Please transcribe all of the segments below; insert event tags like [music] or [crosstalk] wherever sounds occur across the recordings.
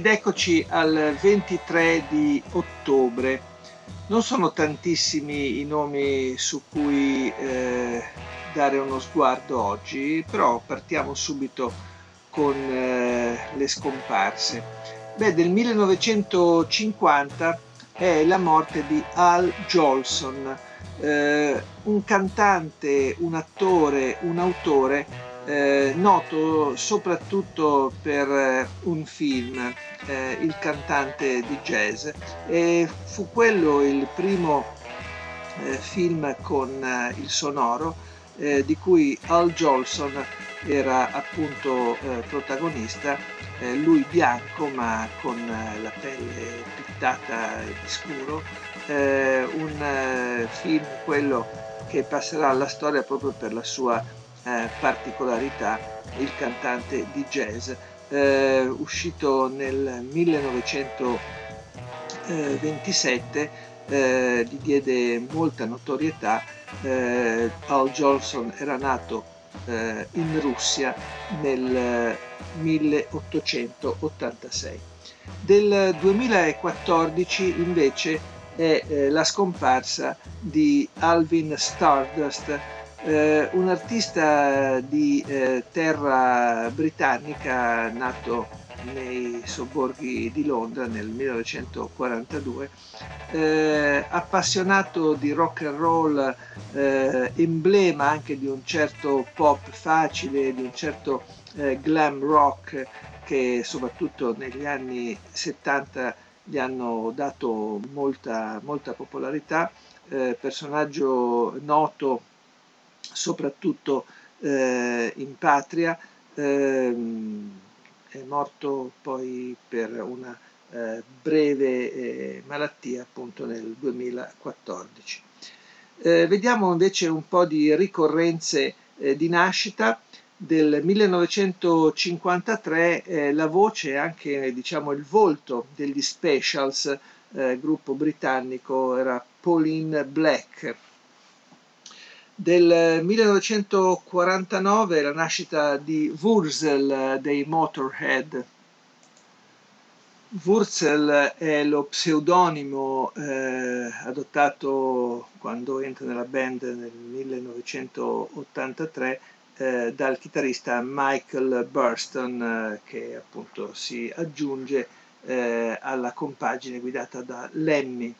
Ed eccoci al 23 di ottobre. Non sono tantissimi i nomi su cui eh, dare uno sguardo oggi, però partiamo subito con eh, le scomparse. Beh, del 1950 è la morte di Al Jolson, eh, un cantante, un attore, un autore eh, noto soprattutto per eh, un film, eh, Il cantante di jazz, e fu quello il primo eh, film con eh, il sonoro eh, di cui Al Jolson era appunto protagonista, lui bianco ma con la pelle pittata di scuro, un film quello che passerà alla storia proprio per la sua eh, particolarità il cantante di jazz. Eh, uscito nel 1927 eh, gli diede molta notorietà. Eh, Al Jolson era nato eh, in Russia nel 1886. Del 2014 invece è la scomparsa di Alvin Stardust, eh, un artista di eh, terra britannica nato nei sobborghi di Londra nel 1942, eh, appassionato di rock and roll, eh, emblema anche di un certo pop facile, di un certo eh, glam rock che soprattutto negli anni 70 gli hanno dato molta, molta popolarità, eh, personaggio noto soprattutto eh, in patria, ehm, è morto poi per una eh, breve eh, malattia appunto nel 2014. Eh, vediamo invece un po' di ricorrenze eh, di nascita. Del 1953 eh, la voce e anche diciamo, il volto degli Specials, gruppo britannico, era Pauline Black del 1949 la nascita di Wurzel dei Motorhead. Wurzel è lo pseudonimo eh, adottato quando entra nella band nel 1983 eh, dal chitarrista Michael Burston eh, che appunto si aggiunge eh, alla compagine guidata da Lemmy.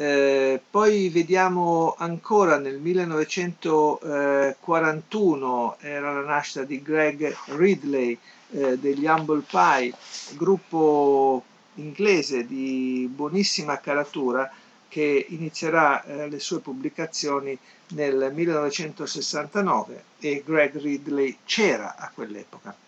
Eh, poi vediamo ancora nel 1941 era la nascita di Greg Ridley eh, degli Humble Pie, gruppo inglese di buonissima caratura che inizierà eh, le sue pubblicazioni nel 1969 e Greg Ridley c'era a quell'epoca.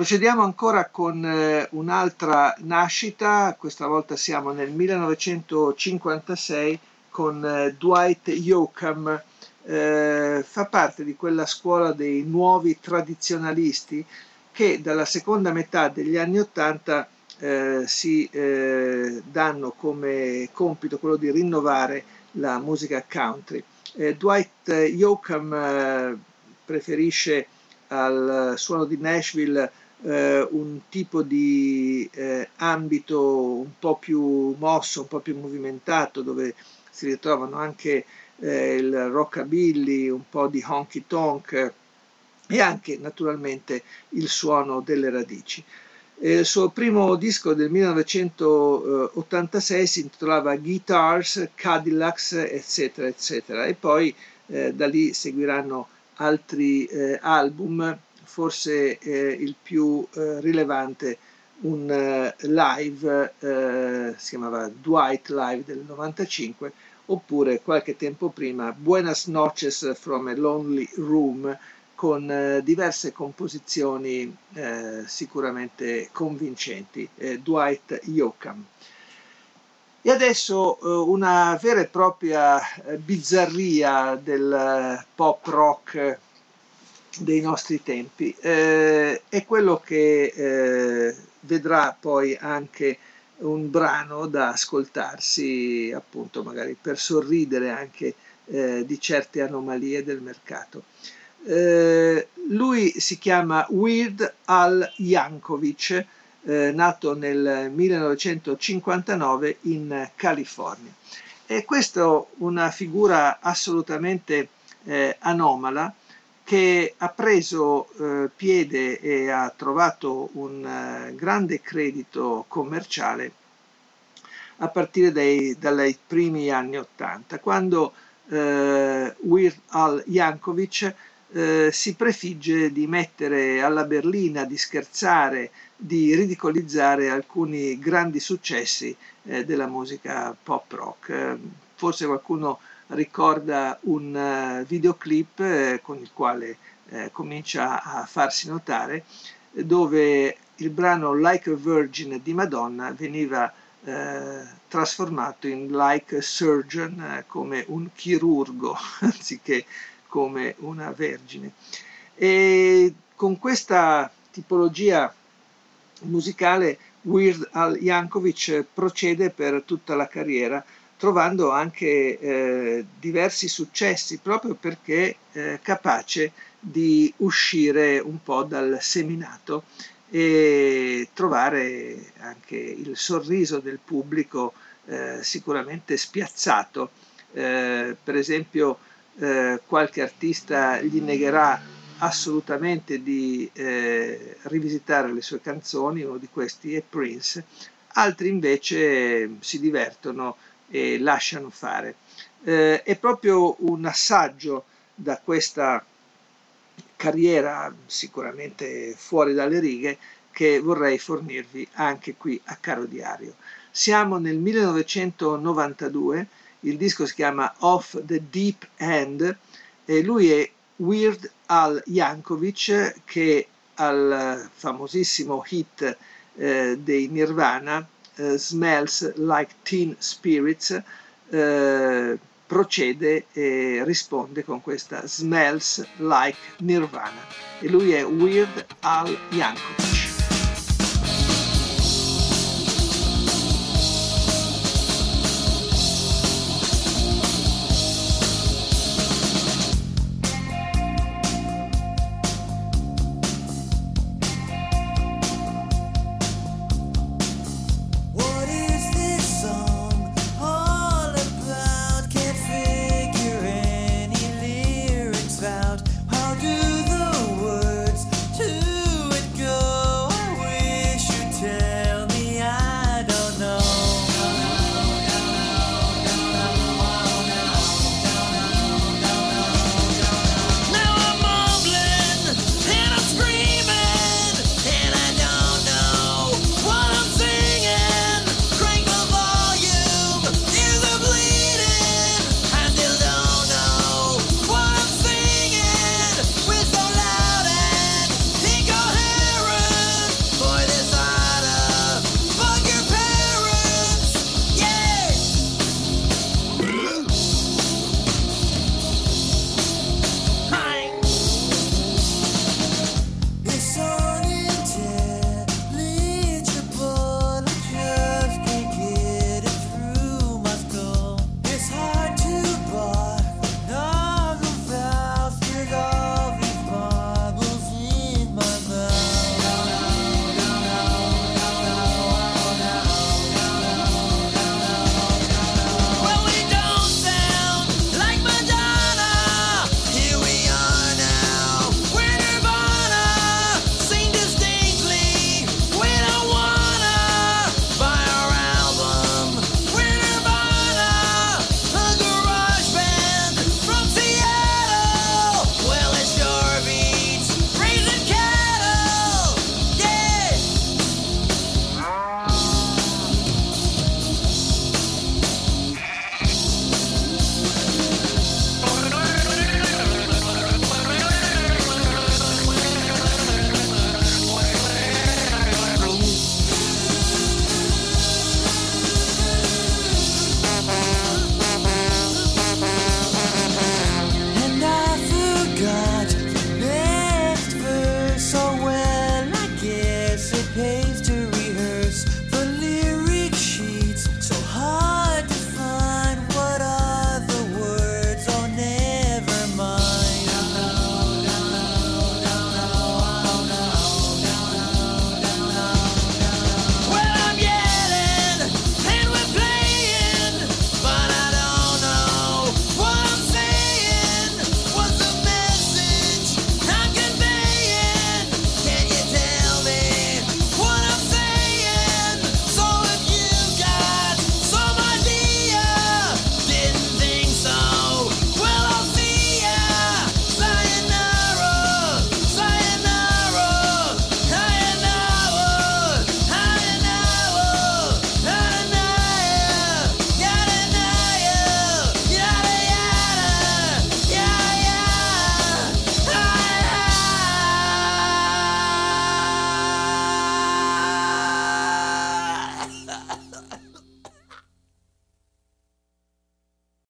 Procediamo ancora con eh, un'altra nascita, questa volta siamo nel 1956 con eh, Dwight Yoakam, eh, fa parte di quella scuola dei nuovi tradizionalisti che dalla seconda metà degli anni Ottanta eh, si eh, danno come compito quello di rinnovare la musica country. Eh, Dwight Yoakam preferisce al suono di Nashville eh, un tipo di eh, ambito un po' più mosso, un po' più movimentato, dove si ritrovano anche eh, il rockabilly, un po' di honky tonk e anche naturalmente il suono delle radici. Il suo primo disco del 1986 si intitolava Guitars, Cadillacs, eccetera, eccetera, e poi eh, da lì seguiranno altri eh, album forse eh, il più eh, rilevante, un eh, live, eh, si chiamava Dwight Live del 95, oppure qualche tempo prima Buenas noches from a Lonely Room con eh, diverse composizioni eh, sicuramente convincenti, Dwight Yoakam. E adesso una vera e propria bizzarria del pop rock dei nostri tempi. è quello che vedrà poi anche un brano da ascoltarsi appunto magari per sorridere anche eh, di certe anomalie del mercato. Eh, lui si chiama Weird Al Yankovic, eh, nato nel 1959 in California. E questa è una figura assolutamente eh, anomala che ha preso eh, piede e ha trovato un eh, grande credito commerciale a partire dai, dai primi anni Ottanta, quando eh, Weird Al Yankovic eh, si prefigge di mettere alla berlina, di scherzare, di ridicolizzare alcuni grandi successi eh, della musica pop rock. forse qualcuno ricorda un uh, videoclip eh, con il quale eh, comincia a farsi notare, dove il brano Like a Virgin di Madonna veniva eh, trasformato in like a surgeon, eh, come un chirurgo, [laughs] anziché come una vergine. E con questa tipologia musicale Weird Al Yankovic procede per tutta la carriera, trovando anche eh, diversi successi proprio perché eh, capace di uscire un po' dal seminato e trovare anche il sorriso del pubblico eh, sicuramente spiazzato. Eh, per esempio eh, qualche artista gli negherà assolutamente di eh, rivisitare le sue canzoni, uno di questi è Prince, altri invece si divertono e lasciano fare. Eh, è proprio un assaggio da questa carriera sicuramente fuori dalle righe che vorrei fornirvi anche qui a Caro Diario. Siamo nel 1992, il disco si chiama Off the Deep End e lui è Weird Al Yankovic che al famosissimo hit eh, dei Nirvana Smells Like Teen Spirits eh, procede e risponde con questa Smells Like Nirvana e lui è Weird Al Yankovic.